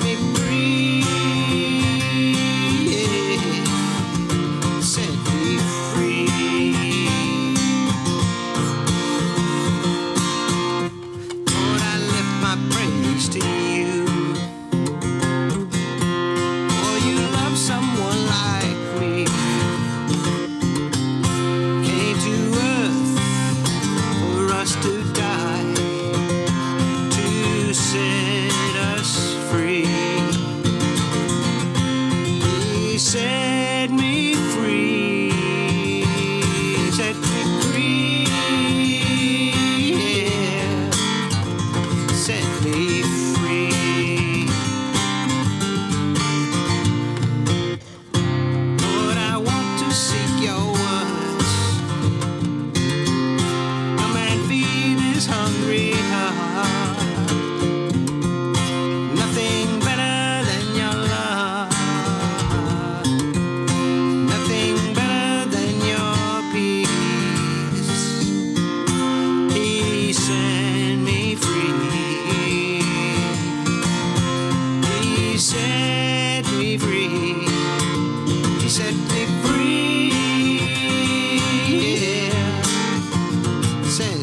make set me free. Set me free. Yeah. Set me free. But I want to seek your words. A man feed his hungry heart.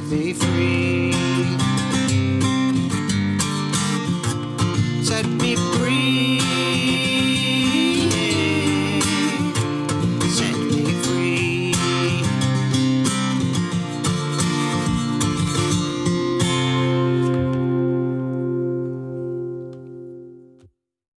me free. Set me free. Set